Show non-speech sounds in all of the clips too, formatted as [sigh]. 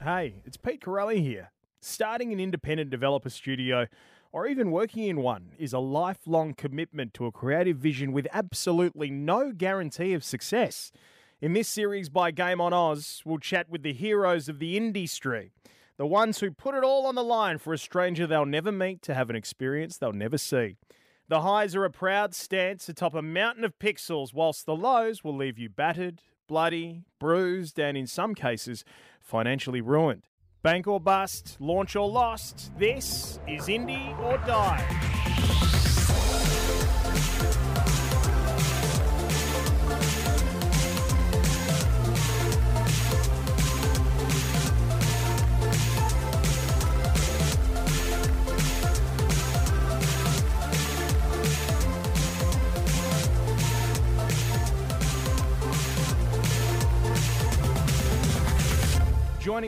Hey, it's Pete Corelli here. Starting an independent developer studio or even working in one is a lifelong commitment to a creative vision with absolutely no guarantee of success. In this series by Game on Oz, we'll chat with the heroes of the industry, the ones who put it all on the line for a stranger they'll never meet to have an experience they'll never see. The highs are a proud stance atop a mountain of pixels, whilst the lows will leave you battered, bloody, bruised, and in some cases, financially ruined. Bank or bust, launch or lost, this is Indie or Die.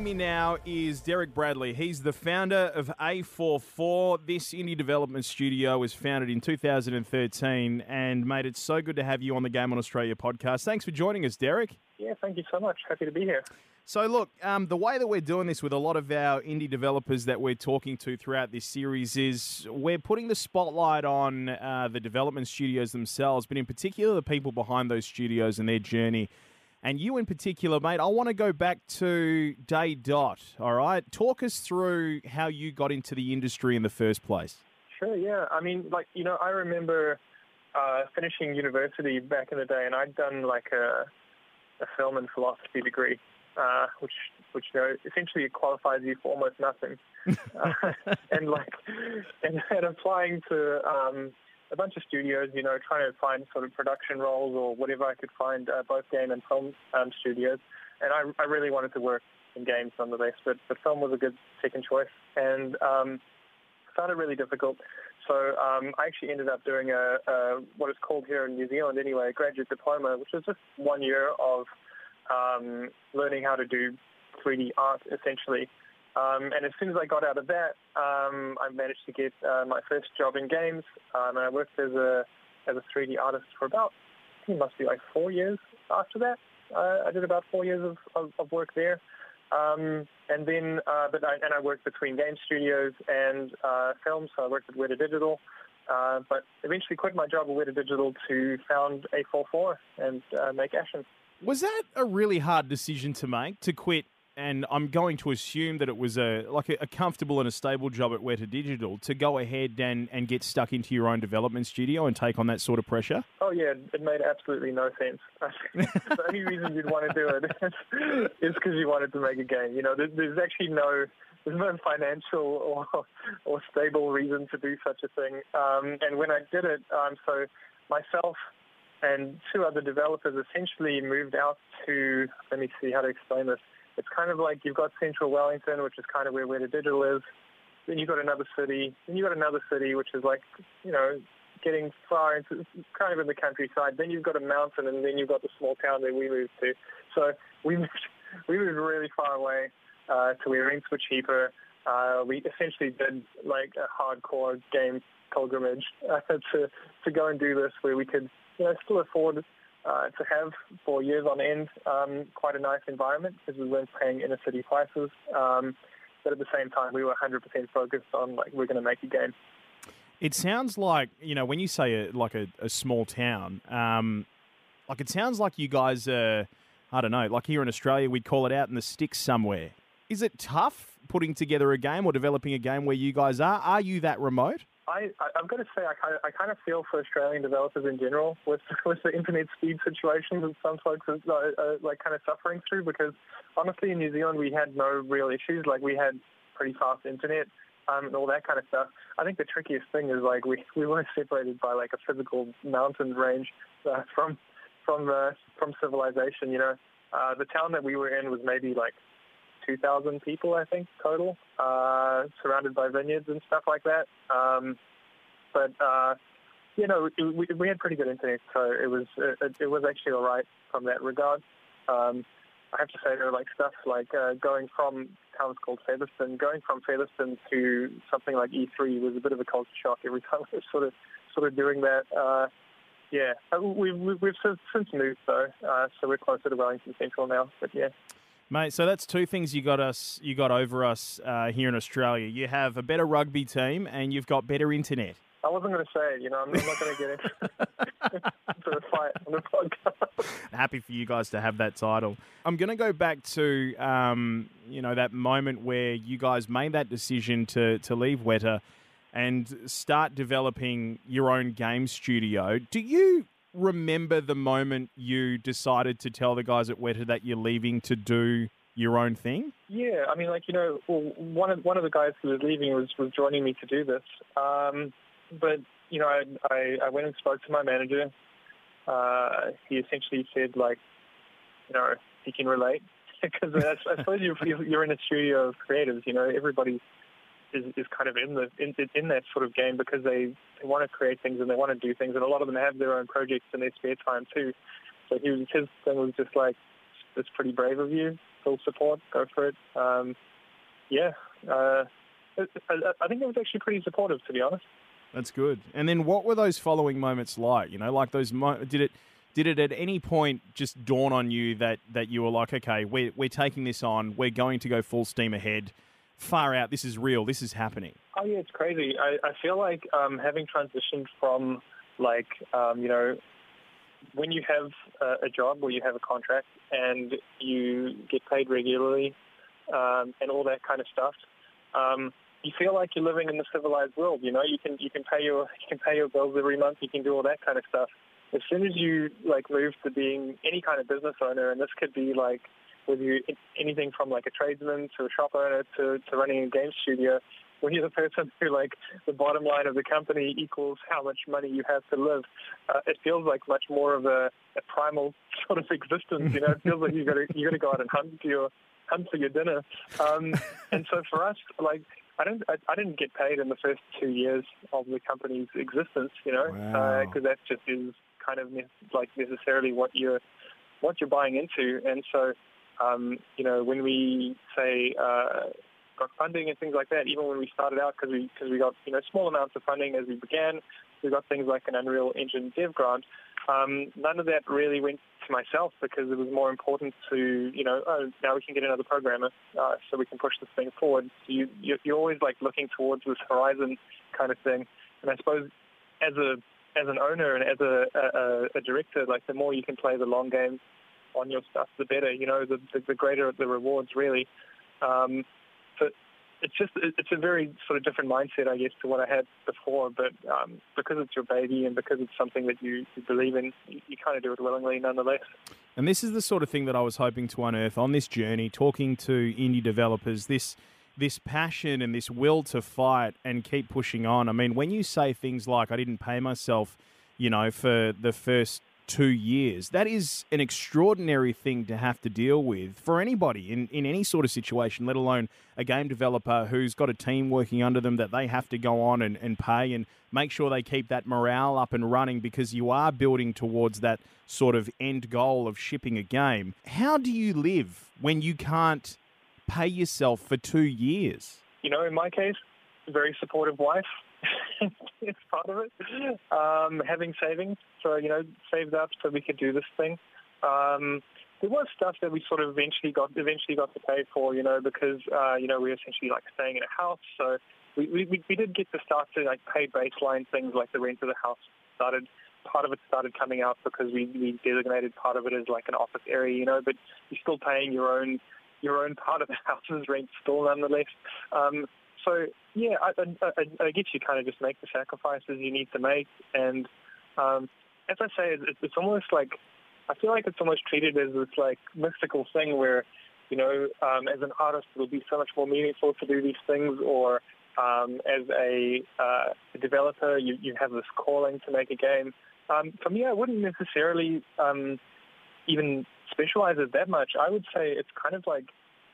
Joining me now is Derek Bradley. He's the founder of A44. This indie development studio was founded in 2013 and made it so good to have you on the Game on Australia podcast. Thanks for joining us, Derek. Yeah, thank you so much. Happy to be here. So, look, um, the way that we're doing this with a lot of our indie developers that we're talking to throughout this series is we're putting the spotlight on uh, the development studios themselves, but in particular the people behind those studios and their journey. And you in particular, mate, I want to go back to Day Dot, all right? Talk us through how you got into the industry in the first place. Sure, yeah. I mean, like, you know, I remember uh, finishing university back in the day, and I'd done like a, a film and philosophy degree, uh, which, which you know, essentially qualifies you for almost nothing. uh, [laughs] [laughs] and like, and, and applying to um, a bunch of studios, you know, trying to find sort of production roles or whatever I could find, uh, both game and film um, studios. And I, I really wanted to work in games nonetheless, but, but film was a good second choice. And um, found it really difficult. So um, I actually ended up doing a, a what is called here in New Zealand anyway, a graduate diploma, which is just one year of um, learning how to do 3D art essentially. Um, and as soon as I got out of that, um, I managed to get uh, my first job in games, um, and I worked as a as a 3D artist for about I think it must be like four years after that. Uh, I did about four years of, of, of work there, um, and then uh, but I, and I worked between game studios and uh, films. So I worked at Weta Digital, uh, but eventually quit my job at Weta Digital to found A44 and uh, make Ashen. Was that a really hard decision to make to quit and I'm going to assume that it was a like a, a, comfortable and a stable job at Weta Digital to go ahead and, and get stuck into your own development studio and take on that sort of pressure. Oh yeah, it made absolutely no sense. [laughs] the only reason you'd want to do it [laughs] is because you wanted to make a game. You know, there's, there's actually no there's no financial or or stable reason to do such a thing. Um, and when I did it, um, so myself and two other developers essentially moved out to let me see how to explain this it's kind of like you've got central Wellington, which is kind of where Weta Digital is. Then you've got another city. Then you've got another city, which is like, you know, getting far into kind of in the countryside. Then you've got a mountain, and then you've got the small town that we moved to. So we moved, [laughs] we moved really far away uh, to where rents were cheaper. Uh, we essentially did like a hardcore game pilgrimage [laughs] uh, to to go and do this, where we could, you know, still afford uh, to have for years on end um, quite a nice environment because we weren't paying inner city prices. Um, but at the same time, we were 100% focused on like we're going to make a game. It sounds like you know when you say a, like a, a small town, um, like it sounds like you guys are. I don't know, like here in Australia, we'd call it out in the sticks somewhere. Is it tough putting together a game or developing a game where you guys are? Are you that remote? I, I've got to say, I kind, of, I kind of feel for Australian developers in general with [laughs] with the internet speed situations that some folks are, are, are like kind of suffering through. Because honestly, in New Zealand, we had no real issues. Like we had pretty fast internet um, and all that kind of stuff. I think the trickiest thing is like we we weren't separated by like a physical mountain range uh, from from uh, from civilization. You know, uh, the town that we were in was maybe like 2,000 people, I think, total, uh, surrounded by vineyards and stuff like that. Um, but, uh, you know, we, we had pretty good internet, so it was it, it was actually all right from that regard. Um, I have to say, there were like stuff like uh, going from towns called Featherston, going from Featherston to something like E3 was a bit of a culture shock every [laughs] time we were sort of sort of doing that. Uh, yeah, uh, we've, we've since moved though, uh, so we're closer to Wellington Central now. But yeah. Mate, so that's two things you got us, you got over us uh, here in Australia. You have a better rugby team, and you've got better internet. I wasn't going to say it, you know, I'm not going to get into, [laughs] into a fight on the podcast. Happy for you guys to have that title. I'm going to go back to, um, you know, that moment where you guys made that decision to, to leave Weta and start developing your own game studio. Do you remember the moment you decided to tell the guys at Weta that you're leaving to do your own thing? Yeah, I mean, like you know, one of one of the guys who was leaving was was joining me to do this. Um, but you know, I, I, I went and spoke to my manager. Uh, he essentially said like, you know, he can relate [laughs] because I, I suppose you're you're in a studio of creatives. You know, everybody is, is kind of in the in, in that sort of game because they, they want to create things and they want to do things, and a lot of them have their own projects in their spare time too. So he was, his thing was just like, it's pretty brave of you. Full support, go for it. Um, yeah, uh, I, I think it was actually pretty supportive, to be honest. That's good. And then what were those following moments like? You know, like those mo- did it did it at any point just dawn on you that that you were like, okay, we're we're taking this on, we're going to go full steam ahead, far out, this is real, this is happening. Oh yeah, it's crazy. I, I feel like um, having transitioned from like um, you know when you have a, a job or you have a contract and you get paid regularly um, and all that kind of stuff. Um, you feel like you're living in the civilized world. You know, you can you can pay your you can pay your bills every month. You can do all that kind of stuff. As soon as you like move to being any kind of business owner, and this could be like whether you anything from like a tradesman to a shop owner to, to running a game studio, when you're the person who like the bottom line of the company equals how much money you have to live, uh, it feels like much more of a, a primal [laughs] sort of existence. You know, it feels like you got to you got to go out and hunt for your hunt for your dinner. Um, [laughs] and so for us, like I don't, I, I, didn't get paid in the first two years of the company's existence, you know, because wow. uh, that just is kind of ne- like necessarily what you're, what you're buying into. And so, um, you know, when we say uh, got funding and things like that, even when we started out, because we because we got you know small amounts of funding as we began, we got things like an Unreal Engine dev grant. Um, none of that really went to myself because it was more important to, you know, oh, now we can get another programmer uh, so we can push this thing forward. So you, you're always like looking towards this horizon kind of thing. And I suppose as a as an owner and as a, a, a director, like the more you can play the long game on your stuff, the better. You know, the the, greater the rewards really. Um, but it's just it's a very sort of different mindset, I guess, to what I had before. But um, because it's your baby and because it's something that you, you believe in, you, you, kind of do it willingly, nonetheless. And this is the sort of thing that I was hoping to unearth on this journey, talking to indie developers. This this passion and this will to fight and keep pushing on. I mean, when you say things like "I didn't pay myself," you know, for the first two years. That is an extraordinary thing to have to deal with for anybody in, in any sort of situation, let alone a game developer who's got a team working under them that they have to go on and, and pay and make sure they keep that morale up and running because you are building towards that sort of end goal of shipping a game. How do you live when you can't pay yourself for two years? You know, in my case, very supportive wife [laughs] it's part of it. Um, having savings, so you know, saved up so we could do this thing. Um, there was stuff that we sort of eventually got eventually got to pay for, you know, because uh, you know we were essentially like staying in a house, so we, we we did get to start to like pay baseline things like the rent of the house started. Part of it started coming out because we, we designated part of it as like an office area, you know, but you're still paying your own your own part of the [laughs] house's rent still nonetheless. Um, so yeah, I, I, I guess you kind of just make the sacrifices you need to make, and um, as I say, it's, it's almost like I feel like it's almost treated as this like mystical thing where, you know, um, as an artist, it'll be so much more meaningful to do these things, or um, as a, uh, developer, you, you have this calling to make a game. Um, for me, I wouldn't necessarily um, even specialize it that much. I would say it's kind of like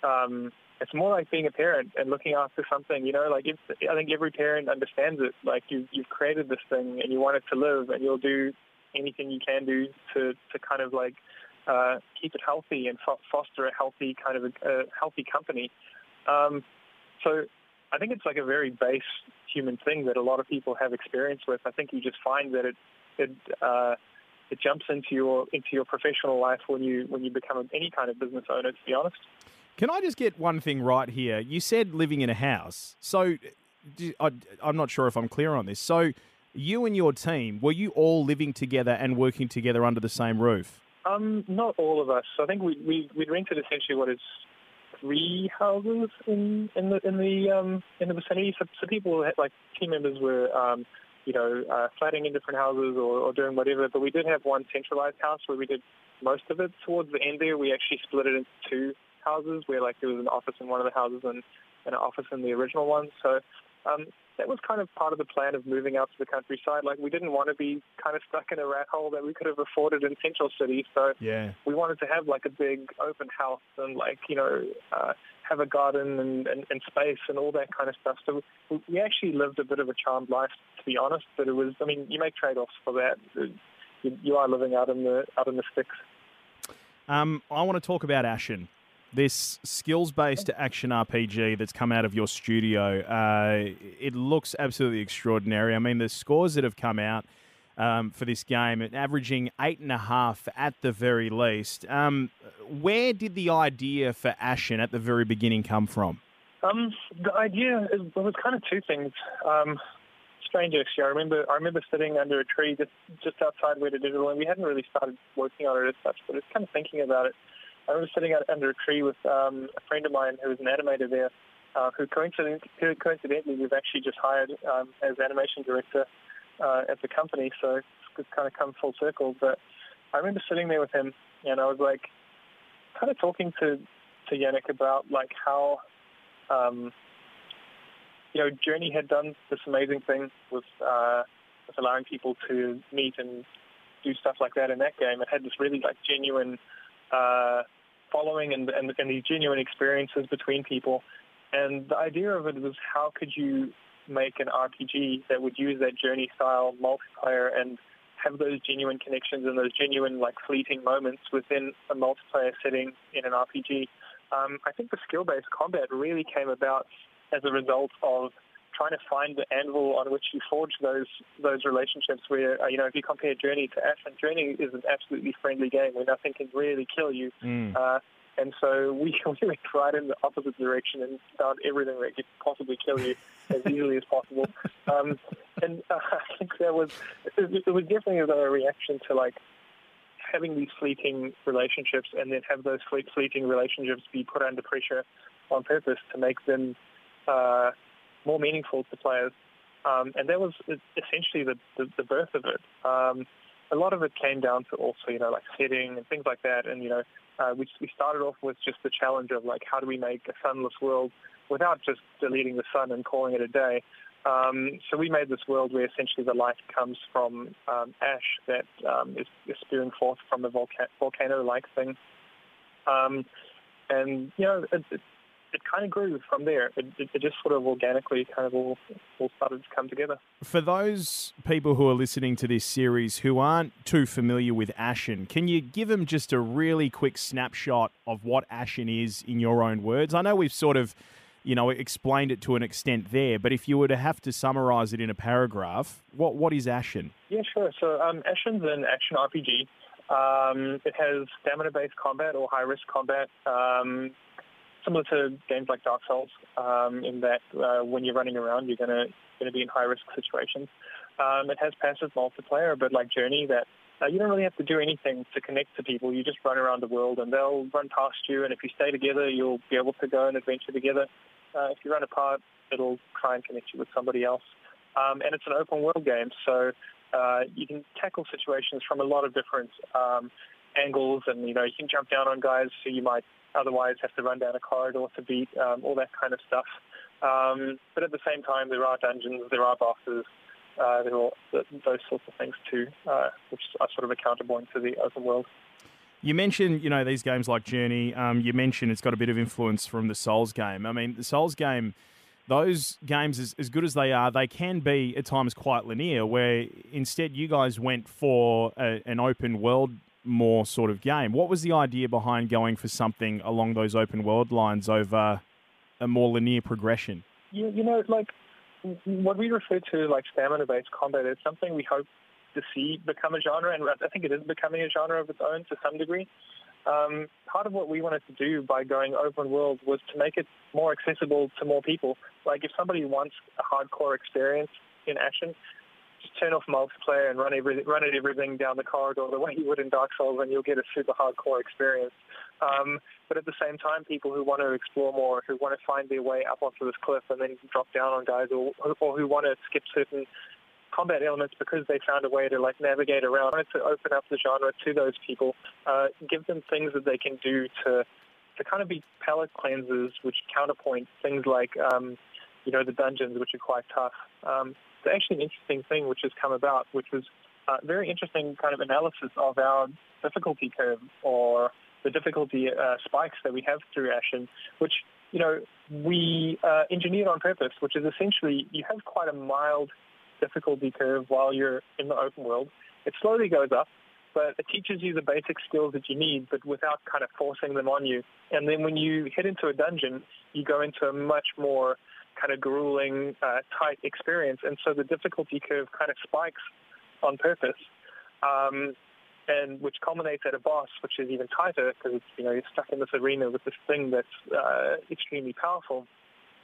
um, it's more like being a parent and looking after something. You know, like if, I think every parent understands it. Like you, you've created this thing and you want it to live, and you'll do anything you can do to to kind of like uh, keep it healthy and fo- foster a healthy kind of a, a healthy company. Um, so I think it's like a very base human thing that a lot of people have experience with. I think you just find that it it uh, it jumps into your into your professional life when you when you become any kind of business owner. To be honest. Can I just get one thing right here? You said living in a house, so I, I'm not sure if I'm clear on this. So you and your team were you all living together and working together under the same roof? Um, not all of us. I think we we we rented essentially what is three houses in in the in the um, in the vicinity. So, so people had, like team members were um, you know uh, flatting in different houses or, or doing whatever. But we did have one centralized house where we did most of it. Towards the end there, we actually split it into two houses where like there was an office in one of the houses and, and an office in the original one. So um, that was kind of part of the plan of moving out to the countryside. Like we didn't want to be kind of stuck in a rat hole that we could have afforded in central city. So yeah. we wanted to have like a big open house and like, you know, uh, have a garden and, and, and space and all that kind of stuff. So we, we actually lived a bit of a charmed life, to be honest. But it was, I mean, you make trade-offs for that. You, you are living out in the out in the sticks. Um, I want to talk about Ashen this skills based action RPG that's come out of your studio. Uh, it looks absolutely extraordinary. I mean, the scores that have come out um, for this game, averaging eight and a half at the very least. Um, where did the idea for Ashen at the very beginning come from? Um, the idea is, was kind of two things. Um, strange actually. I remember I remember sitting under a tree just just outside Weta Digital, and we hadn't really started working on it as such, but just kind of thinking about it. I remember sitting under a tree with um, a friend of mine who was an animator there, uh, who, coincidentally, who coincidentally we've actually just hired um, as animation director uh, at the company. So it's kind of come full circle. But I remember sitting there with him, and I was like, kind of talking to to Yannick about like how, um, you know, Journey had done this amazing thing with uh, with allowing people to meet and do stuff like that in that game. It had this really like genuine uh, following and, and, and these genuine experiences between people. And the idea of it was how could you make an RPG that would use that journey style multiplayer and have those genuine connections and those genuine like fleeting moments within a multiplayer setting in an RPG. Um, I think the skill-based combat really came about as a result of trying to find the anvil on which you forge those those relationships. Where uh, you know, if you compare Journey to Ashen, Journey is an absolutely friendly game where nothing can really kill you. Mm. Uh, and so we, [laughs] we went right in the opposite direction and found everything that could possibly kill you [laughs] as easily as possible. Um, and uh, [laughs] I think that was it was definitely a reaction to like having these fleeting relationships and then have those fleeting relationships be put under pressure on purpose to make them uh, more meaningful to players. Um, and that was essentially the, the, the birth of it. Um, a lot of it came down to also, you know, like setting and things like that. And, you know, uh, we, we started off with just the challenge of, like, how do we make a sunless world without just deleting the sun and calling it a day. Um, so we made this world where essentially the light comes from um, ash that um, is, is spewing forth from a volca- volcano-like thing. Um, and, you know, it, it, it kind of grew from there. It, it, it, just sort of organically kind of all, all started to come together. For those people who are listening to this series who aren't too familiar with Ashen, can you give them just a really quick snapshot of what Ashen is in your own words? I know we've sort of, you know, explained it to an extent there, but if you were to have to summarize it in a paragraph, what what is Ashen? Yeah, sure. So um, Ashen's an action RPG. Um, it has stamina-based combat or high-risk combat. Um, similar to games like Dark Souls, um, in that uh, when you're running around, you're gonna gonna be in high risk situations. Um, it has passive multiplayer, but like Journey, that uh, you don't really have to do anything to connect to people. You just run around the world, and they'll run past you. And if you stay together, you'll be able to go and adventure together. Uh, if you run apart, it'll try and connect you with somebody else. Um, and it's an open world game, so uh, you can tackle situations from a lot of different um, angles, and you know you can jump down on guys who you might otherwise have to run down a corridor to beat, um, all that kind of stuff. Um, but at the same time, there are dungeons, there are bosses, uh, there are those sorts of things too, uh, which are sort of a counterpoint to the open world. You mentioned, you know, these games like Journey. Um, you mentioned it's got a bit of influence from the Souls game. I mean, the Souls game, those games, as, as good as they are, they can be at times quite linear. Where instead, you guys went for a, an open world more sort of game. What was the idea behind going for something along those open world lines over a more linear progression? You, you know, like what we refer to like stamina-based combat is something we hope to see become a genre, and I think it is becoming a genre of its own to some degree. Um, part of what we wanted to do by going open world was to make it more accessible to more people. Like if somebody wants a hardcore experience in action, turn off multiplayer and run every, run it everything down the corridor the way you would in Dark Souls, and you'll get a super hardcore experience. Um, but at the same time, people who want to explore more, who want to find their way up onto this cliff and then drop down on guys, or, or who want to skip certain combat elements because they found a way to like navigate around. Wanted to open up the genre to those people, uh, give them things that they can do to to kind of be palate cleansers, which counterpoint things like um, you know the dungeons, which are quite tough. Um, it's actually an interesting thing which has come about, which was a very interesting kind of analysis of our difficulty curve or the difficulty uh, spikes that we have through Ashen, which you know we uh, engineered on purpose, which is essentially you have quite a mild difficulty curve while you're in the open world. It slowly goes up, but it teaches you the basic skills that you need, but without kind of forcing them on you. And then when you head into a dungeon, you go into a much more kind of grueling, uh, tight experience. And so the difficulty curve kind of spikes on purpose. Um, and which culminates at a boss, which is even tighter because you know you're stuck in this arena with this thing that's uh, extremely powerful,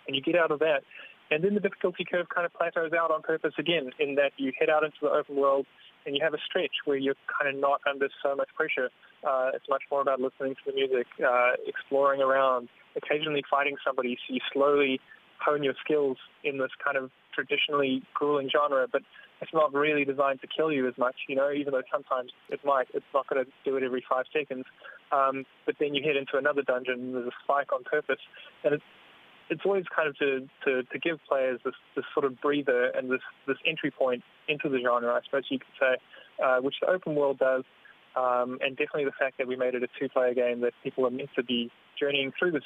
and you get out of that, and then the difficulty curve kind of plateaus out on purpose again in that you head out into the open world and you have a stretch where you're kind of not under so much pressure. Uh, it's much more about listening to the music, uh, exploring around, occasionally fighting somebody so you slowly hone your skills in this kind of traditionally grueling genre, but it's not really designed to kill you as much, you know, even though sometimes it might. It's not going to do it every five seconds. Um, but then you head into another dungeon and there's a spike on purpose. And it's it's always kind of to, to, to give players this, this sort of breather and this, this entry point into the genre, I suppose you could say, uh, which the open world does, um, and definitely the fact that we made it a two-player game that people are meant to be journeying through this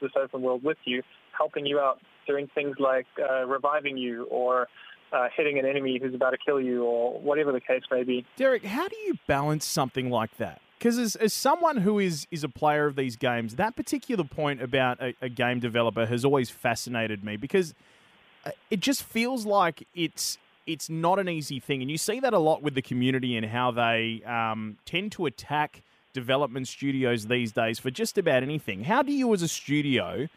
this open world with you, helping you out, doing things like uh, reviving you or uh, hitting an enemy who's about to kill you or whatever the case may be. Derek, how do you balance something like that? Because as, as someone who is is a player of these games, that particular point about a, a game developer has always fascinated me because uh, it just feels like it's it's not an easy thing, and you see that a lot with the community and how they um, tend to attack development studios these days for just about anything. How do you, as a studio,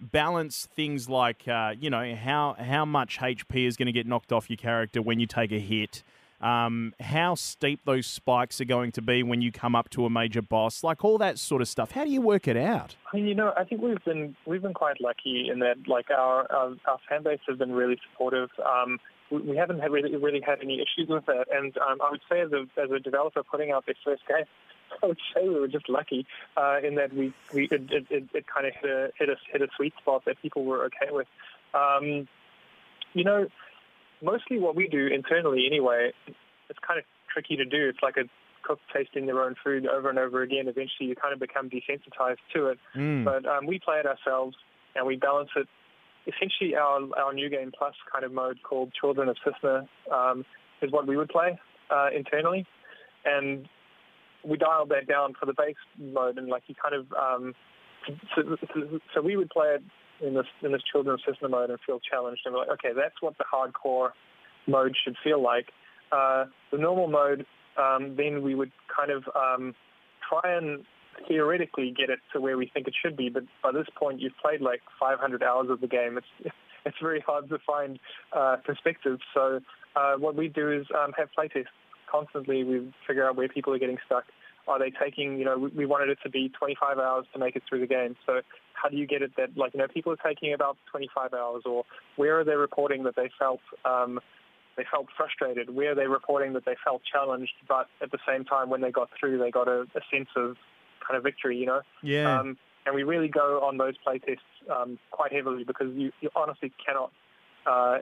balance things like uh, you know how how much HP is going to get knocked off your character when you take a hit? um, how steep those spikes are going to be when you come up to a major boss, like all that sort of stuff. How do you work it out? I mean, you know, I think we've been we've been quite lucky in that, like our our, our fan base has been really supportive. Um, we, we haven't had really really had any issues with that, and um, I would say as a as a developer putting out their first game. [laughs] I would say we were just lucky uh, in that we, we it, it, it, kind of hit a hit a hit a sweet spot that people were okay with. Um, you know, mostly what we do internally anyway, it's kind of tricky to do. It's like a cook tasting their own food over and over again. Eventually you kind of become desensitized to it. Mm. But um, we play it ourselves and we balance it. Essentially our, our New Game Plus kind of mode called Children of Cisna um, is what we would play uh, internally. And we dialed that down for the base mode and like you kind of, um, so, so we would play it in this in this children's system mode and feel challenged and we're like, okay, that's what the hardcore mode should feel like. Uh, the normal mode, um, then we would kind of um, try and theoretically get it to where we think it should be, but by this point you've played like 500 hours of the game. It's [laughs] it's very hard to find uh, perspective. So uh, what we do is um, have playtests constantly. We figure out where people are getting stuck. Are they taking, you know, we, wanted it to be 25 hours to make it through the game. So how do you get it that, like, you know, people are taking about 25 hours or where are they reporting that they felt, um, they felt frustrated? Where are they reporting that they felt challenged, but at the same time when they got through, they got a, a sense of kind of victory, you know? Yeah. Um, and we really go on those playtests um, quite heavily because you, you honestly cannot uh,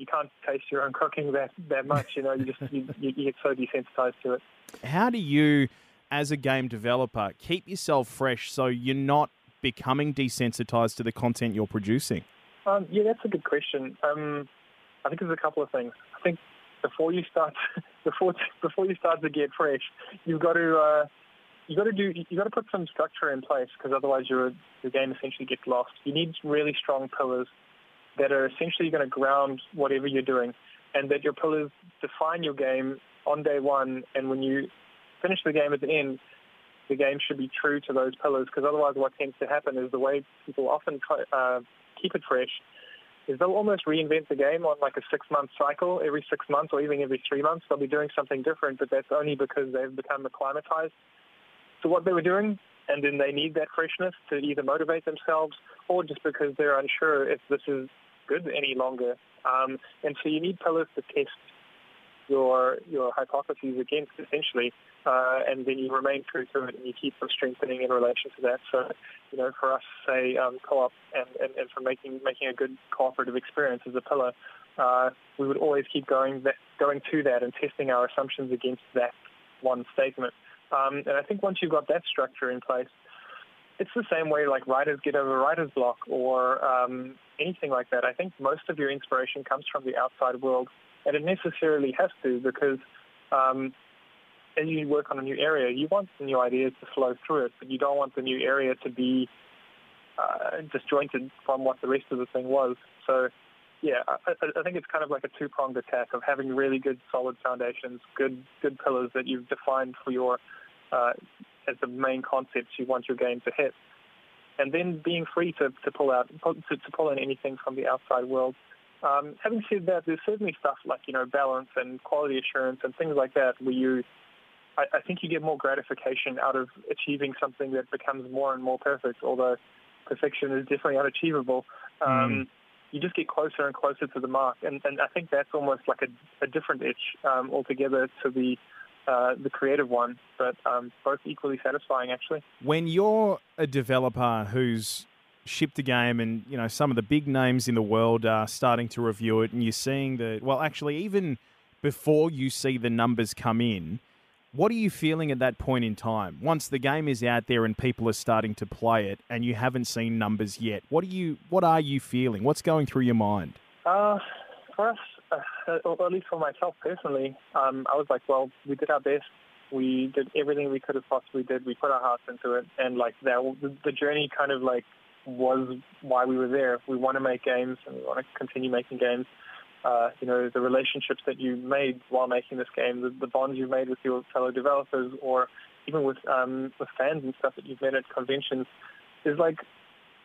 you can't taste your own cooking that, that much. You know, you just you, you get so desensitized to it. How do you, as a game developer, keep yourself fresh so you're not becoming desensitized to the content you're producing? Um, yeah, that's a good question. Um, I think there's a couple of things. I think before you start [laughs] before before you start to get fresh, you've got to uh, you got to do you got to put some structure in place because otherwise your your game essentially gets lost. You need really strong pillars that are essentially going to ground whatever you're doing, and that your pillars define your game on day one, and when you finish the game at the end, the game should be true to those pillars because otherwise what tends to happen is the way people often uh, keep it fresh is they'll almost reinvent the game on like a six-month cycle every six months or even every three months. They'll be doing something different, but that's only because they've become acclimatized to what they were doing and then they need that freshness to either motivate themselves or just because they're unsure if this is good any longer. Um, and so you need pillars to test your your hypotheses against, essentially, uh, and then you remain true to it and you keep strengthening in relation to that. So, you know, for us, say um, co-op and, and, and for making making a good cooperative experience as a pillar, uh, we would always keep going that, going to that and testing our assumptions against that one statement. Um, and I think once you've got that structure in place, it's the same way like writers get over writer's block or um, anything like that. I think most of your inspiration comes from the outside world, and it necessarily has to because um, as you work on a new area, you want the new ideas to flow through it, but you don't want the new area to be uh, disjointed from what the rest of the thing was. So, yeah, I, I think it's kind of like a two-pronged attack of having really good, solid foundations, good, good pillars that you've defined for your uh, as the main concepts you want your game to hit. And then being free to, to pull out to, to pull in anything from the outside world. Um, having said that, there's certainly stuff like you know balance and quality assurance and things like that where you, I, I think you get more gratification out of achieving something that becomes more and more perfect. Although perfection is definitely unachievable, um, mm. You just get closer and closer to the mark, and, and I think that's almost like a, a different itch um, altogether to the uh, the creative one, but um, both equally satisfying actually. When you're a developer who's shipped a game and you know some of the big names in the world are starting to review it and you're seeing the well actually even before you see the numbers come in what are you feeling at that point in time once the game is out there and people are starting to play it and you haven't seen numbers yet what are you what are you feeling what's going through your mind uh, for us uh, or at least for myself personally, um, I was like, well, we did our best. We did everything we could have possibly did. We put our hearts into it, and like that, the, the journey kind of like was why we were there. We want to make games, and we want to continue making games. Uh, you know, the relationships that you made while making this game, the, the bonds you made with your fellow developers, or even with um, with fans and stuff that you've met at conventions, is like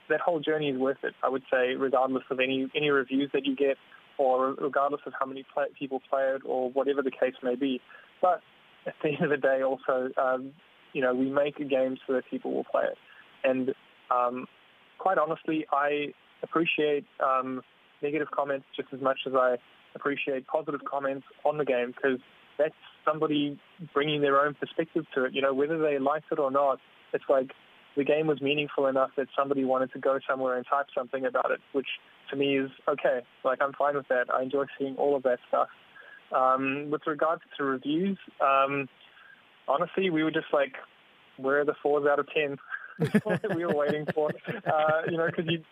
that whole journey is worth it. I would say, regardless of any any reviews that you get, or regardless of how many play, people play it or whatever the case may be. But at the end of the day, also, um, you know, we make a game so that people will play it. And um, quite honestly, I appreciate um, negative comments just as much as I appreciate positive comments on the game because that's somebody bringing their own perspective to it. You know, whether they liked it or not, it's like the game was meaningful enough that somebody wanted to go somewhere and type something about it, which to me is okay. Like I'm fine with that. I enjoy seeing all of that stuff. Um, with regards to reviews, um, honestly, we were just like, where are the fours out of ten? [laughs] we were waiting for, uh, you know, because you,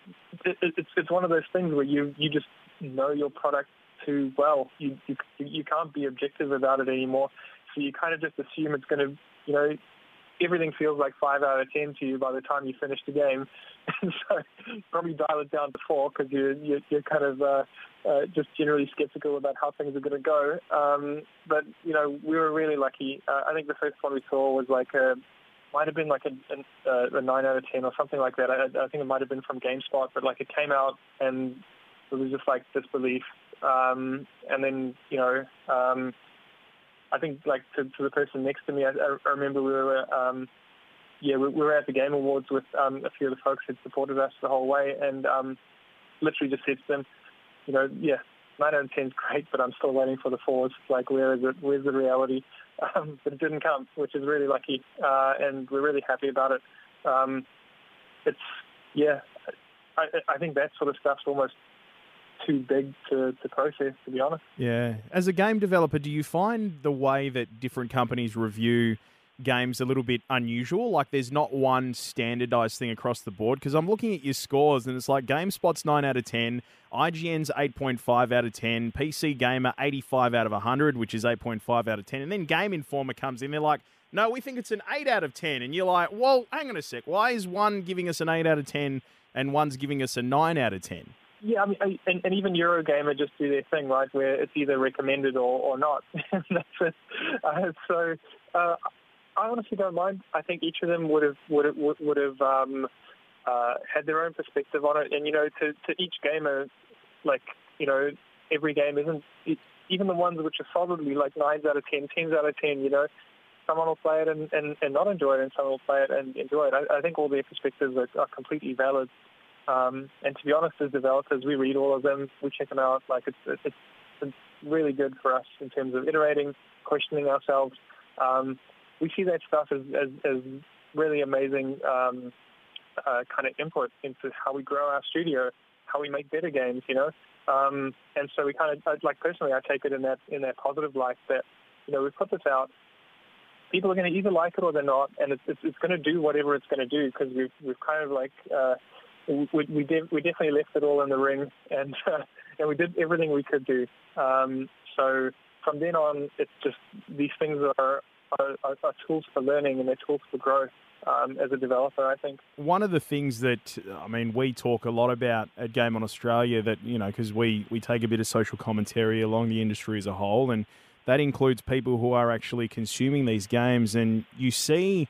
it, it's it's one of those things where you you just know your product too well. You you you can't be objective about it anymore. So you kind of just assume it's going to, you know, everything feels like five out of ten to you by the time you finish the game. [laughs] So probably dial it down to four because you're, you're, you're kind of uh, uh, just generally skeptical about how things are going to go. Um, but you know, we were really lucky. Uh, I think the first one we saw was like a might have been like a, a, a nine out of ten or something like that. I, I think it might have been from GameSpot, but like it came out and it was just like disbelief. Um, and then you know. Um, I think like to, to the person next to me, I, I remember we were um, yeah we, we were at the Game Awards with um, a few of the folks who supported us the whole way, and um, literally just said to them, you know, yeah, nine out of ten great, but I'm still waiting for the fours. Like where is it? Where's the reality? [laughs] Um, but it didn't come, which is really lucky, uh, and we're really happy about it. Um, it's yeah, I, I think that sort of stuff's almost too big to, to process, to be honest. Yeah. As a game developer, do you find the way that different companies review games a little bit unusual? Like there's not one standardized thing across the board? Because I'm looking at your scores and it's like GameSpot's 9 out of 10, IGN's 8.5 out of 10, PC Gamer 85 out of 100, which is 8.5 out of 10. And then Game Informer comes in, they're like, no, we think it's an 8 out of 10. And you're like, well, hang on a sec. Why is one giving us an 8 out of 10 and one's giving us a 9 out of 10? Yeah, I mean, and, and even Eurogamer just do their thing, right, where it's either recommended or, or not. [laughs] That's it. Uh, so uh, I honestly don't mind. I think each of them would have would have, would have um, uh, had their own perspective on it, and you know, to, to each gamer, like you know, every game isn't even the ones which are solidly like nines out of ten, tens out of ten. You know, someone will play it and, and, and not enjoy it, and someone will play it and enjoy it. I, I think all their perspectives are, are completely valid. Um, and to be honest, as developers, we read all of them, we check them out. Like it's it's, it's really good for us in terms of iterating, questioning ourselves. Um, we see that stuff as as, as really amazing um, uh, kind of input into how we grow our studio, how we make better games. You know, um, and so we kind of like personally, I take it in that in that positive light that you know we put this out people are going to either like it or they're not, and it's it's, it's going to do whatever it's going to do because we've we've kind of like uh, we we, de- we definitely left it all in the ring, and [laughs] uh, and we did everything we could do. Um, so from then on, it's just these things are are, are, tools for learning and they're tools for growth. Um, as a developer, I think. One of the things that, I mean, we talk a lot about at Game on Australia that, you know, because we, we take a bit of social commentary along the industry as a whole, and that includes people who are actually consuming these games. And you see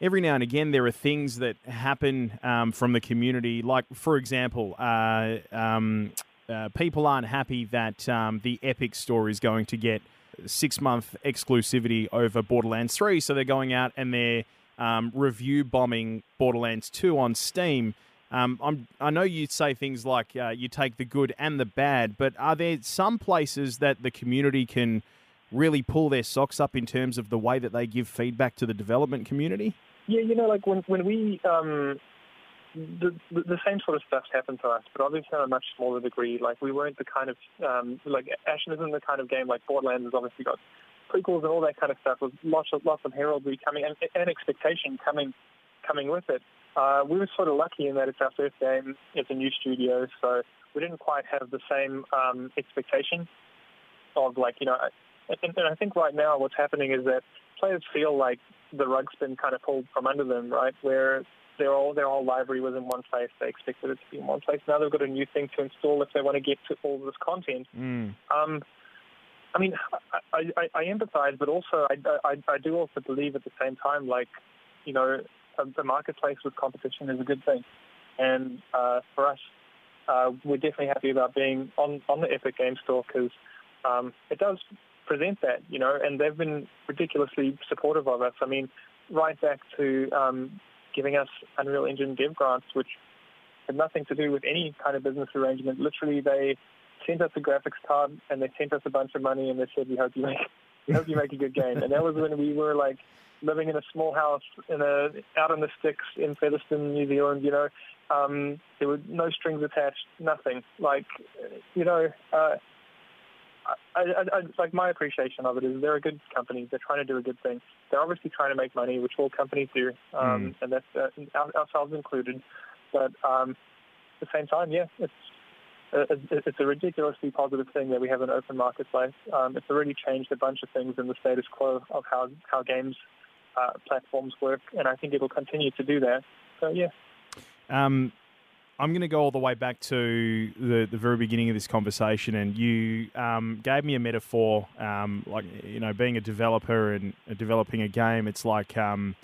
every now and again there are things that happen um, from the community. Like, for example, uh, um, uh, people aren't happy that um, the Epic store is going to get six month exclusivity over Borderlands 3. So they're going out and they're um, review bombing Borderlands 2 on Steam. Um, i know you say things like uh, you take the good and the bad, but are there some places that the community can really pull their socks up in terms of the way that they give feedback to the development community? Yeah, you know, like when when we um, the, the, same sort of stuff happened to us, but obviously on a much smaller degree. Like we weren't the kind of um, like Ashen isn't the kind of game like Borderlands has obviously got prequels and all that kind of stuff with lots of lots of heraldry coming and, and expectation coming coming with it. Uh, we were sort of lucky in that it's our first game. It's a new studio, so we didn't quite have the same um, expectation of like you know and, and I think right now what's happening is that players feel like the rug's been kind of pulled from under them, right? Where their whole their whole library was in one place. They expected it to be in one place. Now they've got a new thing to install if they want to get to all this content. Mm. Um, I mean, I, I, I empathize, but also I, I, I do also believe at the same time, like, you know, the marketplace with competition is a good thing. And uh, for us, uh, we're definitely happy about being on, on the Epic Game Store because um, it does present that, you know, and they've been ridiculously supportive of us. I mean, right back to um, giving us Unreal Engine dev grants, which had nothing to do with any kind of business arrangement. Literally, they sent us a graphics card and they sent us a bunch of money and they said, "We hope you make, [laughs] we hope you make a good game." And that was when we were like living in a small house in a out on the sticks in Featherston, New Zealand. You know, um, there were no strings attached, nothing. Like, you know. Uh, I, I, I, like my appreciation of it is they're a good company. They're trying to do a good thing. They're obviously trying to make money, which all companies do, um, mm. and that's uh, ourselves included. But um, at the same time, yeah, it's uh, it's a ridiculously positive thing that we have an open marketplace. Um, it's already changed a bunch of things in the status quo of how how games uh, platforms work, and I think it will continue to do that. So yeah. Um, I'm going to go all the way back to the, the very beginning of this conversation, and you um, gave me a metaphor, um, like you know, being a developer and developing a game. It's like um,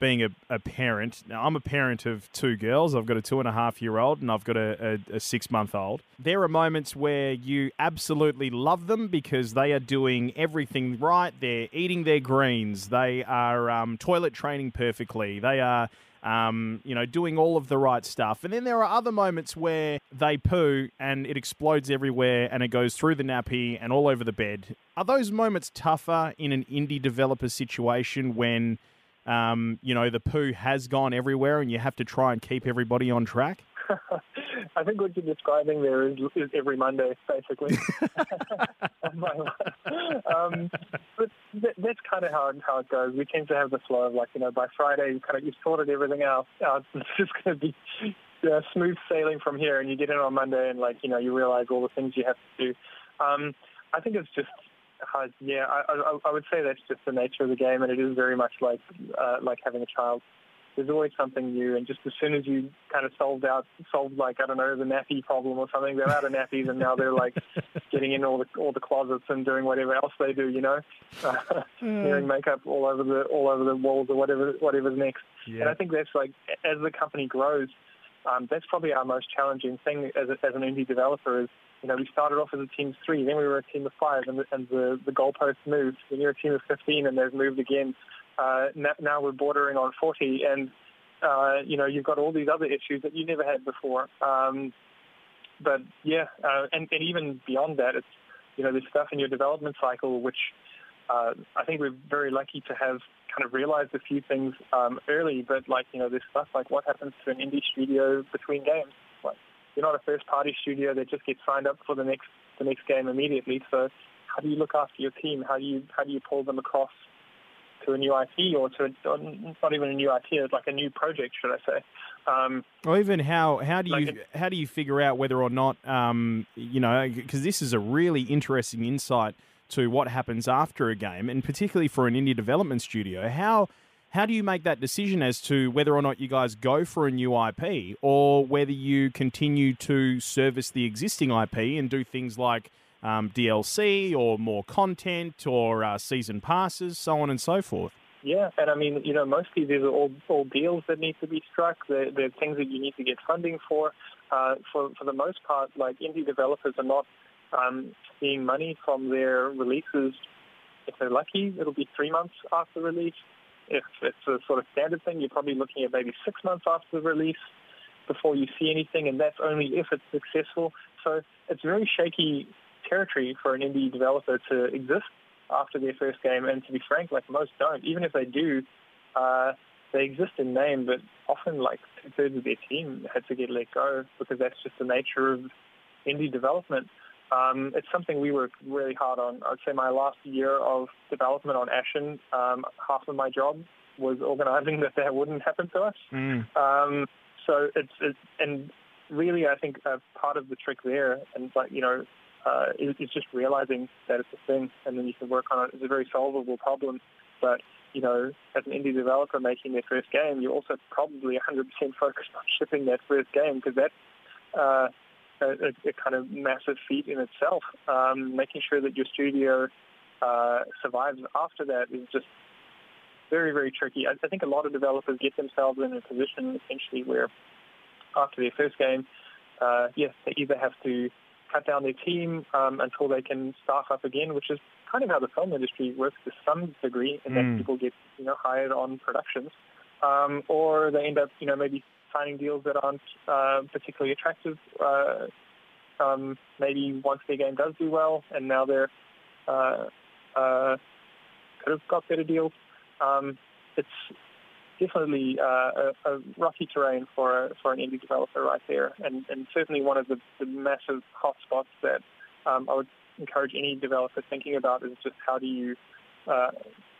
being a, a, parent. Now, I'm a parent of two girls. I've got a two and a half year old, and I've got a, a, a six month old. There are moments where you absolutely love them because they are doing everything right. They're eating their greens. They are um, toilet training perfectly. They are um, you know, doing all of the right stuff. And then there are other moments where they poo and it explodes everywhere and it goes through the nappy and all over the bed. Are those moments tougher in an indie developer situation when, um, you know, the poo has gone everywhere and you have to try and keep everybody on track? [laughs] I think what you're describing there is, is every Monday, basically. [laughs] [laughs] um, but that's kind of how, how it goes. We tend to have the flow of like, you know, by Friday, you kind of, you've sorted everything out. [laughs] It's just going to be uh, smooth sailing from here. And you get in on Monday and like, you know, you realize all the things you have to do. Um, I think it's just, uh, yeah, I, I, I would say that's just the nature of the game, and it is very much like uh, like having a child there's always something new. And just as soon as you kind of solved out, solved like I don't know the nappy problem or something, they're out of nappies and now they're like [laughs] getting in all the all the closets and doing whatever else they do. You know, [laughs] uh, smearing makeup all over the all over the walls or whatever whatever's next. Yeah. And I think that's like as the company grows, um, that's probably our most challenging thing as, a, as an indie developer is you know, we started off as a team of three, then we were a team of five, and the, and the, the goalposts moved. Then you're a team of 15, and they've moved again. Uh, now we're bordering on 40, and uh, you know you've got all these other issues that you never had before. Um, but yeah, uh, and, and even beyond that, it's you know there's stuff in your development cycle which uh, I think we're very lucky to have kind of realized a few things um, early. But like you know there's stuff like what happens to an indie studio between games. Like you're not a first-party studio that just gets signed up for the next the next game immediately. So how do you look after your team? How do you how do you pull them across to a new IP or to a, or not even a new IP, it's like a new project, should I say? Um, or even how how do you like how do you figure out whether or not um, you know because this is a really interesting insight to what happens after a game, and particularly for an indie development studio, how how do you make that decision as to whether or not you guys go for a new IP or whether you continue to service the existing IP and do things like um, DLC or more content or uh, season passes, so on and so forth. Yeah, and I mean, you know, mostly these are all, all deals that need to be struck. They're, they're things that you need to get funding for. Uh, for for the most part, like indie developers are not um, seeing money from their releases. If they're lucky, it'll be three months after release. If it's a sort of standard thing, you're probably looking at maybe six months after the release before you see anything, and that's only if it's successful. So it's very shaky territory for an indie developer to exist after their first game. And to be frank, like most don't. Even if they do, uh, they exist in name, but often like two thirds of their team had to get let go because that's just the nature of indie development. Um, it's something we worked really hard on. I'd say my last year of development on Ashen, um, half of my job was organizing [laughs] that that wouldn't happen to us. Mm. Um, so it's, it's, and really I think uh, part of the trick there, and like, you know, uh, is, just realizing that it's a thing and then you can work on it. It's a very solvable problem. But, you know, as an indie developer making their first game, you're also probably 100% focused on [laughs] shipping that first game because that's uh, a, a, kind of massive feat in itself. Um, making sure that your studio uh, survives after that is just very, very tricky. I, I think a lot of developers get themselves in a position essentially where after their first game, uh, yes, they either have to cut down their team um, until they can staff up again, which is kind of how the film industry works to some degree, and mm. that people get you know hired on productions, um, or they end up you know maybe signing deals that aren't uh, particularly attractive. Uh, um, maybe once their game does do well, and now they're uh, uh, could have got better deals. Um, it's definitely uh, a, a, rocky terrain for a, for an indie developer right there, and, and certainly one of the, the massive hotspots that um, I would encourage any developer thinking about is just how do you uh,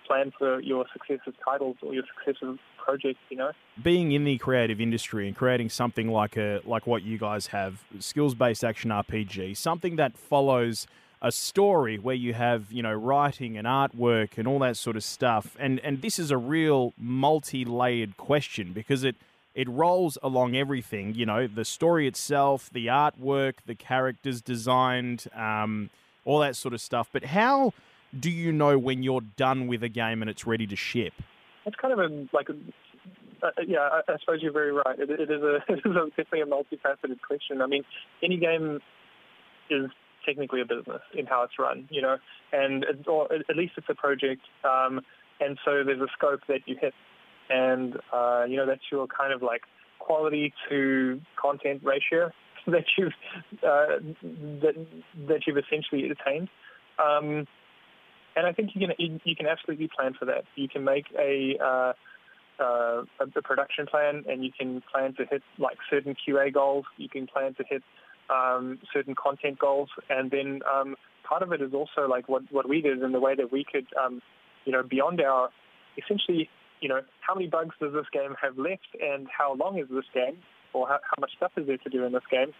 plan for your successive titles or your successive projects, you know. Being in the creative industry and creating something like a like what you guys have, skills based action RPG, something that follows a story where you have you know writing and artwork and all that sort of stuff and and this is a real multi-layered question because it it rolls along everything you know the story itself the artwork the characters designed um, all that sort of stuff but how do you know when you're done with a game and it's ready to ship it's kind of a like a, uh, yeah, I, I, suppose you're very right. It, it is a [laughs] it is a, definitely a multifaceted question. I mean, any game is technically a business in how it's run, you know, and or at least it's a project, um, and so there's a scope that you hit, and uh, you know that's your kind of like quality to content ratio [laughs] that you've uh, that that you've essentially attained. Um, and I think you can you can absolutely plan for that. You can make a uh, uh, a, production plan, and you can plan to hit like certain QA goals. You can plan to hit um, certain content goals, and then um, part of it is also like what what we did in the way that we could, um, you know, beyond our essentially, you know, how many bugs does this game have left, and how long is this game, or how, how much stuff is there to do in this game,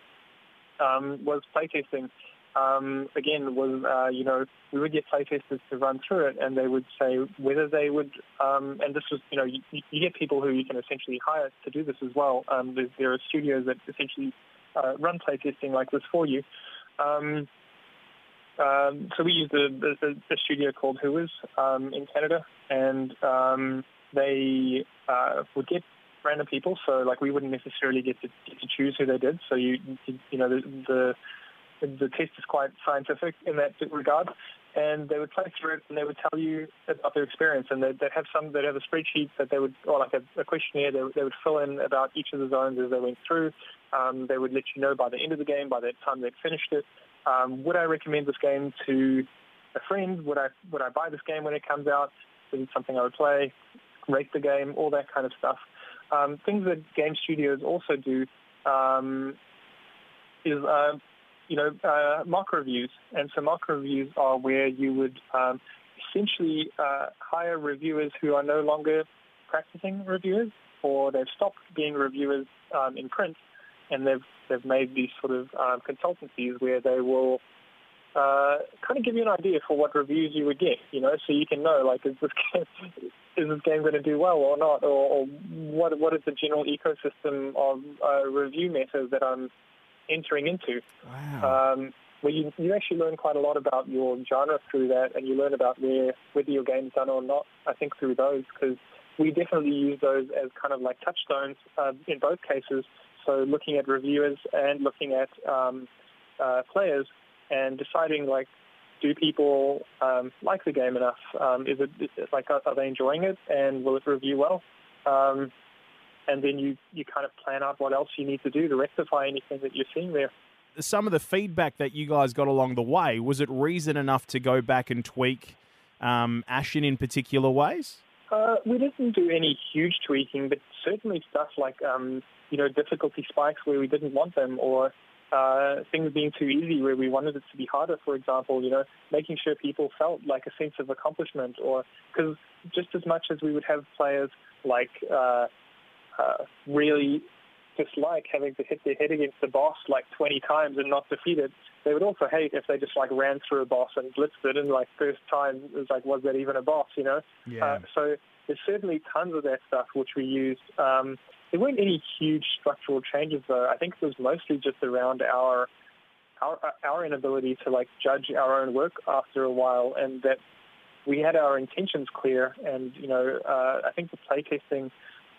um, was playtesting. um, again, was, uh, you know, we would get playtesters to run through it and they would say whether they would, um, and this was, you know, you, you, get people who you can essentially hire to do this as well. Um, there, are studios that essentially uh, run playtesting like this for you. Um, um, so we used a, studio called Whois um, in Canada, and they uh, would get random people. So like we wouldn't necessarily get to, get to choose who they did. So you, you know, the, the the test is quite scientific in that regard. And they would play through it and they would tell you about their experience. And they'd, they'd have some, they'd have a spreadsheet that they would, or like a, a questionnaire they, they, would fill in about each of the zones as they went through. Um, they would let you know by the end of the game, by the time they'd finished it, um, would I recommend this game to a friend? Would I, would I buy this game when it comes out? Is it something I would play? Rate the game, all that kind of stuff. Um, things that game studios also do um, is uh, you know, uh, mock reviews. And so mock reviews are where you would um, essentially uh, hire reviewers who are no longer practicing reviewers or they've stopped being reviewers um, in print and they've, they've made these sort of um, consultancies where they will uh, kind of give you an idea for what reviews you would get, you know, so you can know, like, is this game, [laughs] is this game going to do well or not, or, or what what is the general ecosystem of uh, review methods that I'm entering into. Wow. Um, where you, you actually learn quite a lot about your genre through that, and you learn about where whether your game's done or not. I think through those because we definitely use those as kind of like touchstones uh, in both cases. So looking at reviewers and looking at um, uh, players and deciding like, do people um, like the game enough? Um, is it like are, are, they enjoying it and will it review well? And then you, you kind of plan out what else you need to do to rectify anything that you're seeing there. Some of the feedback that you guys got along the way, was it reason enough to go back and tweak um, Ashen in particular ways? Uh, we didn't do any huge tweaking, but certainly stuff like, um, you know, difficulty spikes where we didn't want them or uh, things being too easy where we wanted it to be harder, for example, you know, making sure people felt like a sense of accomplishment or because just as much as we would have players like uh, uh, really dislike having to hit their head against the boss like 20 times and not defeat it. They would also hate if they just like ran through a boss and blitzed it and like first time it was like, was that even a boss, you know? Yeah. Uh, so there's certainly tons of that stuff which we used. Um, there weren't any huge structural changes though. I think it was mostly just around our our, our inability to like judge our own work after a while and that we had our intentions clear and, you know, uh, I think the playtesting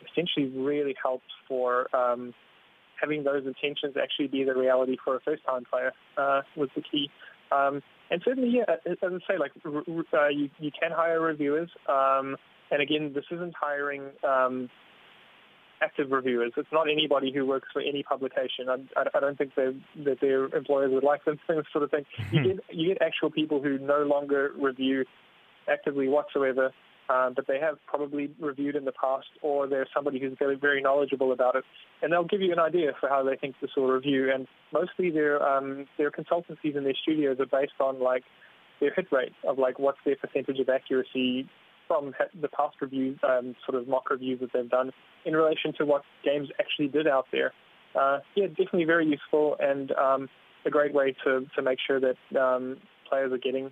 essentially really helps for um, having those intentions actually be the reality for a first-time player uh, was the key. Um, and certainly, yeah, as I say, like uh, you, you can hire reviewers. Um, and again, this isn't hiring um, active reviewers. It's not anybody who works for any publication. I, I don't think that their employers would like them [laughs] this sort of thing. You get you get actual people who no longer review actively whatsoever uh, but they have probably reviewed in the past, or they're somebody who's very, very knowledgeable about it, and they'll give you an idea for how they think this will review. And mostly their um, their consultancies in their studios are based on like their hit rate of like what's their percentage of accuracy from the past reviews, um, sort of mock reviews that they've done in relation to what games actually did out there. Uh, yeah, definitely very useful and um, a great way to, to make sure that um, players are getting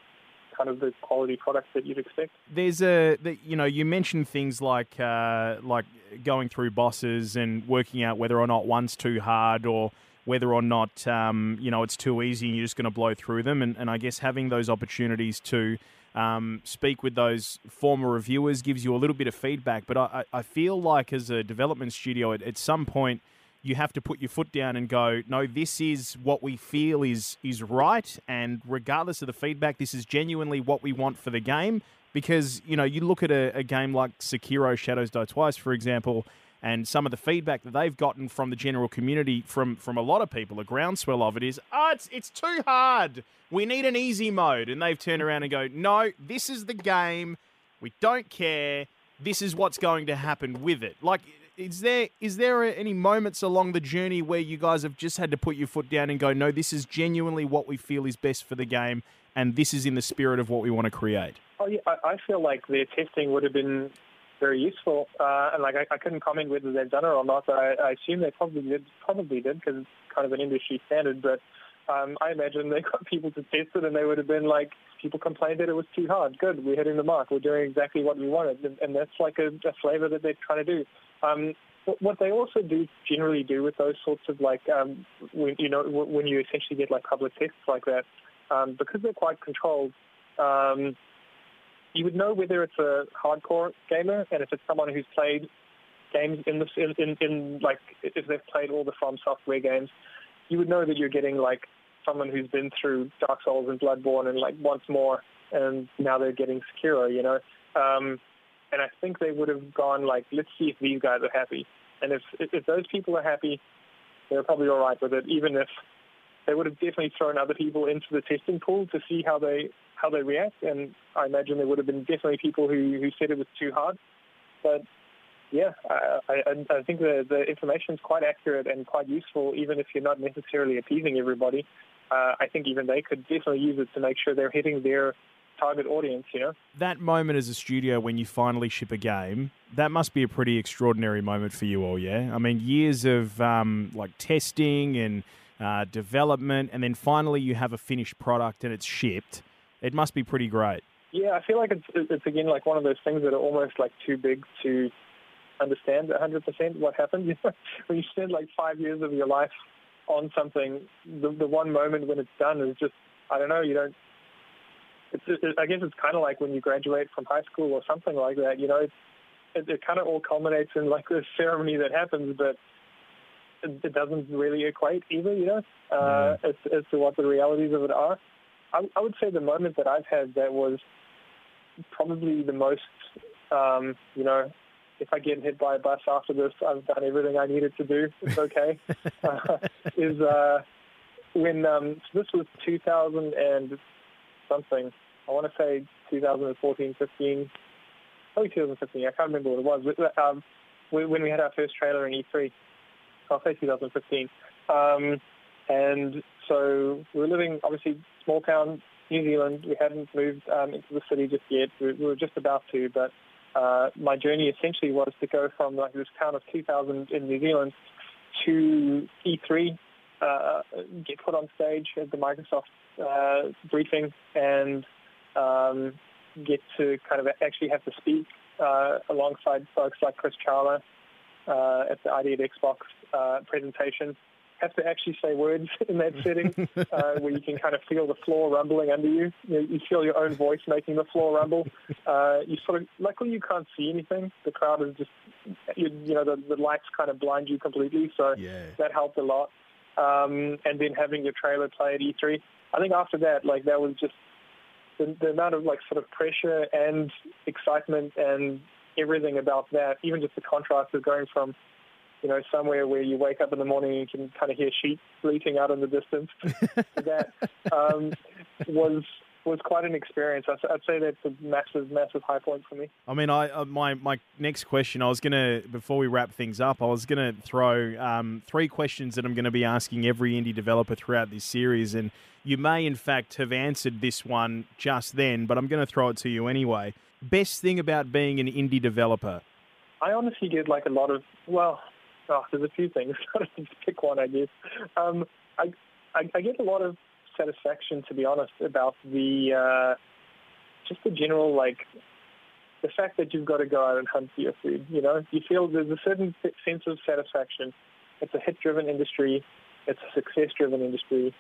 kind of the quality product that you'd expect. There's a, the, you know, you mentioned things like uh, like going through bosses and working out whether or not one's too hard or whether or not um, you know it's too easy and you're just going to blow through them. And, and I guess having those opportunities to um, speak with those former reviewers gives you a little bit of feedback. But I, I feel like as a development studio, at, at some point you have to put your foot down and go, no, this is what we feel is is right, and regardless of the feedback, this is genuinely what we want for the game. Because you know, you look at a, a game like Sekiro: Shadows Die Twice, for example, and some of the feedback that they've gotten from the general community, from from a lot of people, a groundswell of it is, oh, it's it's too hard. We need an easy mode, and they've turned around and go, no, this is the game. We don't care. This is what's going to happen with it. Like is there is there any moments along the journey where you guys have just had to put your foot down and go, no, this is genuinely what we feel is best for the game, and this is in the spirit of what we want to create? Oh yeah, I, feel like their testing would have been very useful, uh, and like I, I, couldn't comment whether they've done it or not. I, I assume they probably did, probably did because it's kind of an industry standard. But um, I imagine they got [laughs] people to test it, and they would have been like, people complained that it was too hard. Good, we're hitting the mark. We're doing exactly what we wanted, and, and that's like a, a flavor that they're trying to do. Um, what they also do generally do with those sorts of like um, when you know when you essentially get like public tests like that um, because they're quite controlled um, you would know whether it's a hardcore gamer and if it's someone who's played games in the in, in, in like if they've played all the From Software games you would know that you're getting like someone who's been through Dark Souls and Bloodborne and like once more and now they're getting Sekiro you know um, and I think they would have gone like, let's see if these guys are happy. And if if those people are happy, they're probably all right with it. Even if they would have definitely thrown other people into the testing pool to see how they how they react. And I imagine there would have been definitely people who who said it was too hard. But yeah, I, I, I think the the information is quite accurate and quite useful, even if you're not necessarily appeasing everybody. Uh, I think even they could definitely use it to make sure they're hitting their target audience, you know. That moment as a studio when you finally ship a game, that must be a pretty extraordinary moment for you all, yeah? I mean, years of um, like testing and uh, development, and then finally you have a finished product and it's shipped. It must be pretty great. Yeah, I feel like it's, it's again like one of those things that are almost like too big to understand 100% what happened. [laughs] when you spend like five years of your life on something, the, the one moment when it's done is just, I don't know, you don't it's, it, I guess it's kind of like when you graduate from high school or something like that. You know, it, it, it kind of all culminates in like this ceremony that happens, but it, it doesn't really equate either. You know, uh, as, as to what the realities of it are. I, I would say the moment that I've had that was probably the most, um, you know, if I get hit by a bus after this, I've done everything I needed to do. It's [laughs] okay. uh, is uh, when um, so this was 2000 and something. I want to say 2014, 15, probably 2015. I can't remember what it was. Um, when we had our first trailer in E3, I'll say 2015. Um, and so we were living, obviously, small town New Zealand. We hadn't moved um, into the city just yet. We, we were just about to, but uh, my journey essentially was to go from like this town of 2,000 in New Zealand to E3, uh, get put on stage at the Microsoft uh, briefing and um, get to kind of actually have to speak uh, alongside folks like Chris Charla uh, at the ID at Xbox uh, presentation. Have to actually say words [laughs] in that setting uh, where you can kind of feel the floor rumbling under you. You, know, you feel your own voice making the floor rumble. Uh, you sort of, luckily you can't see anything. The crowd is just, you, you know, the, the lights kind of blind you completely. So yeah. that helped a lot. Um, and then having your trailer play at E3. I think after that, like that was just the, the amount of like sort of pressure and excitement and everything about that. Even just the contrast of going from you know, somewhere where you wake up in the morning and you can kind of hear sheep bleating out in the distance. [laughs] that um, was was quite an experience. I'd say that's a massive, massive high point for me. I mean, I uh, my my next question, I was gonna before we wrap things up, I was gonna throw um, three questions that I'm going to be asking every indie developer throughout this series, and you may in fact have answered this one just then, but I'm going to throw it to you anyway. Best thing about being an indie developer? I honestly get like a lot of well, oh, there's a few things. [laughs] Just pick one, I guess. Um, I, I I get a lot of satisfaction, to be honest, about the uh, just the general like the fact that you've got to go out and hunt for your food. You know, you feel there's a certain sense of satisfaction. It's a hit-driven industry. It's a success-driven industry.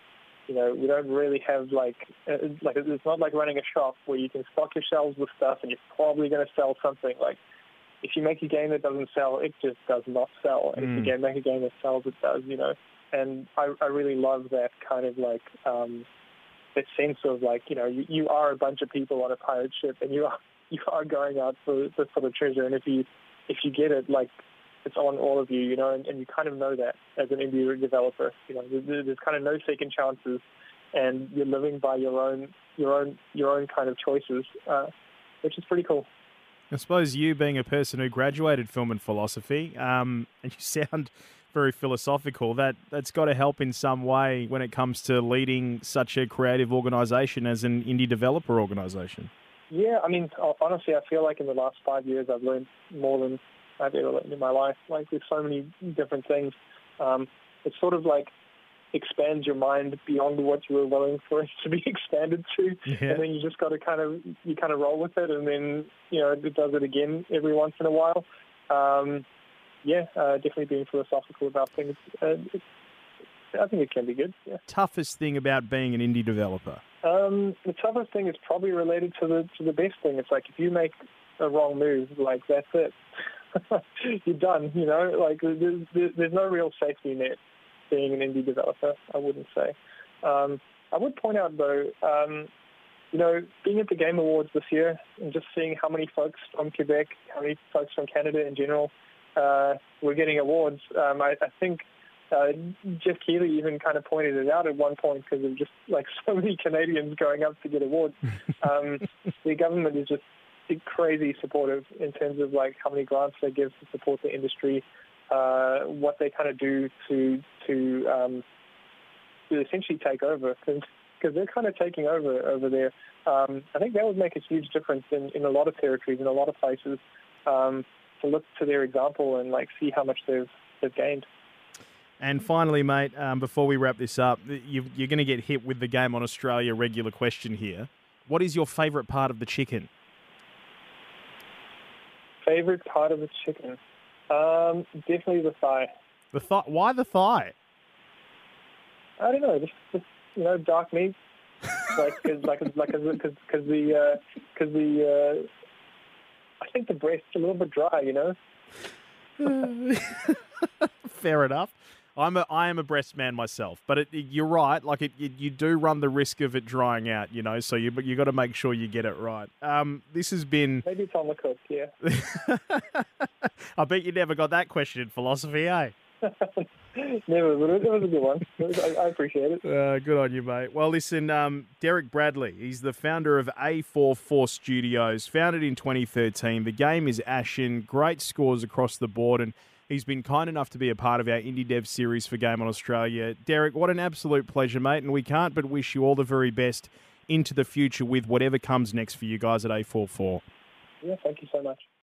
You know, we don't really have like uh, like it's not like running a shop where you can stock your shelves with stuff and you're probably going to sell something. Like if you make a game that doesn't sell, it just does not sell. And mm. if you mm. make a game that sells, it does. You know, and I, I really love that kind of like um, that sense of like you know you, you are a bunch of people on a pirate ship and you are [laughs] you are going out for for the treasure and if you if you get it like it's on all of you you know and, and you kind of know that as an indie developer you know there's, there's kind of no second chances and you're living by your own your own your own kind of choices uh, which is pretty cool. I suppose you being a person who graduated film and philosophy, um, [laughs] and you sound very philosophical. That that's got to help in some way when it comes to leading such a creative organisation as an indie developer organisation. Yeah, I mean, honestly, I feel like in the last five years I've learned more than I've ever learned in my life. Like, there's so many different things. Um, it's sort of like expands your mind beyond what you were willing for it to be [laughs] expanded to, Yeah. and then you just got to kind of you kind of roll with it, and then you know it does it again every once in a while. Um, yeah, uh, definitely being philosophical about things. Uh, I think it can be good. Yeah. Toughest thing about being an indie developer? Um, the toughest thing is probably related to the to the best thing. It's like if you make a wrong move, like that's it. [laughs] You're done. You know, like there's, there's there's no real safety net being an indie developer. I wouldn't say. Um, I would point out though, um, you know, being at the Game Awards this year and just seeing how many folks from Quebec, how many folks from Canada in general, uh, were getting awards. Um, I, I think uh, Geoff Keighley even kind of pointed it out at one point because of just like [laughs] so many Canadians going up to get awards. [laughs] Um, the government is just crazy supportive in terms of like how many grants they give to support the industry, uh, what they kind of do to to, um, to essentially take over because they're kind of taking over over there. Um, I think that would make a huge difference in, in a lot of territories in a lot of places um, to look to their example and like see how much they've they've gained. And finally, mate, um, before we wrap this up, you, you're going to get hit with the Game on Australia regular question here. What is your favourite part of the chicken? Favorite part of the chicken? Um, definitely the thigh. The thigh. Why the thigh? I don't know, just, just you know, dark meat. like, cause, like, like, because the because the uh, I think the breast's a little bit dry, you know. [laughs] Fair enough. I'm a I am a breast man myself, but it, you're right. Like it, it, you do run the risk of it drying out, you know. So you but you got to make sure you get it right. Um, this has been. Maybe it's on the cook, yeah. [laughs] I bet you never got that question in philosophy, eh? [laughs] Never, but it was a good one. I, I, appreciate it. Uh, good on you, mate. Well, listen, um, Derek Bradley, he's the founder of A44 Studios, founded in 2013. The game is Ashen, great scores across the board, and he's been kind enough to be a part of our Indie Dev series for Game on Australia. Derek, what an absolute pleasure, mate, and we can't but wish you all the very best into the future with whatever comes next for you guys at A44. Yeah, thank you so much.